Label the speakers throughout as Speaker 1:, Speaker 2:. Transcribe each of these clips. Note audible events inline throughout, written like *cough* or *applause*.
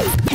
Speaker 1: Mix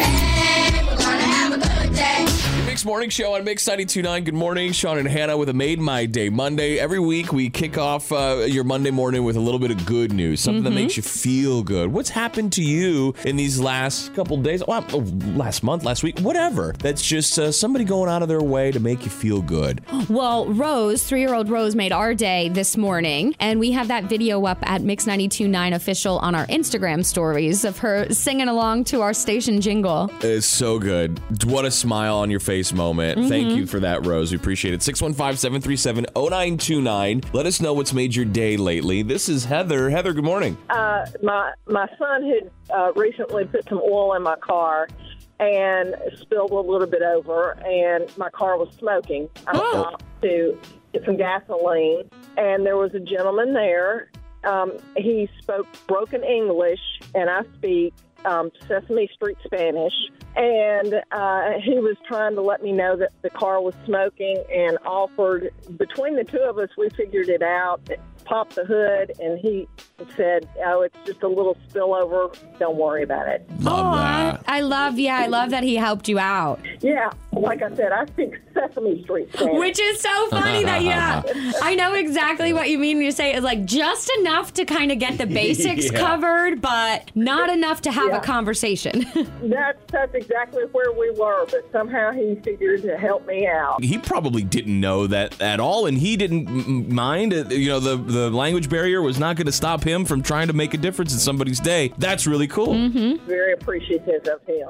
Speaker 1: Morning Show on Mix 92.9. Good morning, Sean and Hannah with a Made My Day Monday. Every week we kick off uh, your Monday morning with a little bit of good news, something that makes you feel good. What's happened to you in these last couple days? Well, oh, last month, last week, whatever. That's just uh, somebody going out of their way to make you feel good. *gasps*
Speaker 2: Well, Rose, three year old Rose, made our day this morning, and we have that video up at Mix929 official on our Instagram stories of her singing along to our station jingle.
Speaker 1: It's so good. What a smile on your face moment. Thank you for that, Rose. We appreciate it. 615 737 0929. Let us know what's made your day lately. This is Heather. Heather, good morning.
Speaker 3: uh, my my son had uh, recently put some oil in my car and spilled a little bit over, and my car was smoking. I stopped to get some gasoline, and there was a gentleman there. Um, he spoke broken English, and I speak um, Sesame Street Spanish. And uh, he was trying to let me know that the car was smoking and offered, between the two of us, we figured it out, popped the hood, and he said, Oh, it's just a little spillover. Don't worry about it.
Speaker 1: Love
Speaker 2: Aw,
Speaker 1: that.
Speaker 2: I love, yeah, I love that he helped you out.
Speaker 3: Yeah, like I said, I think Sesame Street Spanish.
Speaker 2: Which is so funny that, *laughs* yeah, I know exactly what you mean when you say it's like just enough to kind of get the *laughs* basics
Speaker 1: Yeah.
Speaker 2: covered, but not enough to have
Speaker 3: Yeah.
Speaker 2: a conversation. *laughs*
Speaker 3: that's, that's exactly where we were, but somehow he figured to help me out.
Speaker 1: he probably didn't know that at all and he didn't m- mind you know the the language barrier was not going to stop him from trying to make a difference in somebody's day that's really cool mm-hmm.
Speaker 3: Very appreciative of him.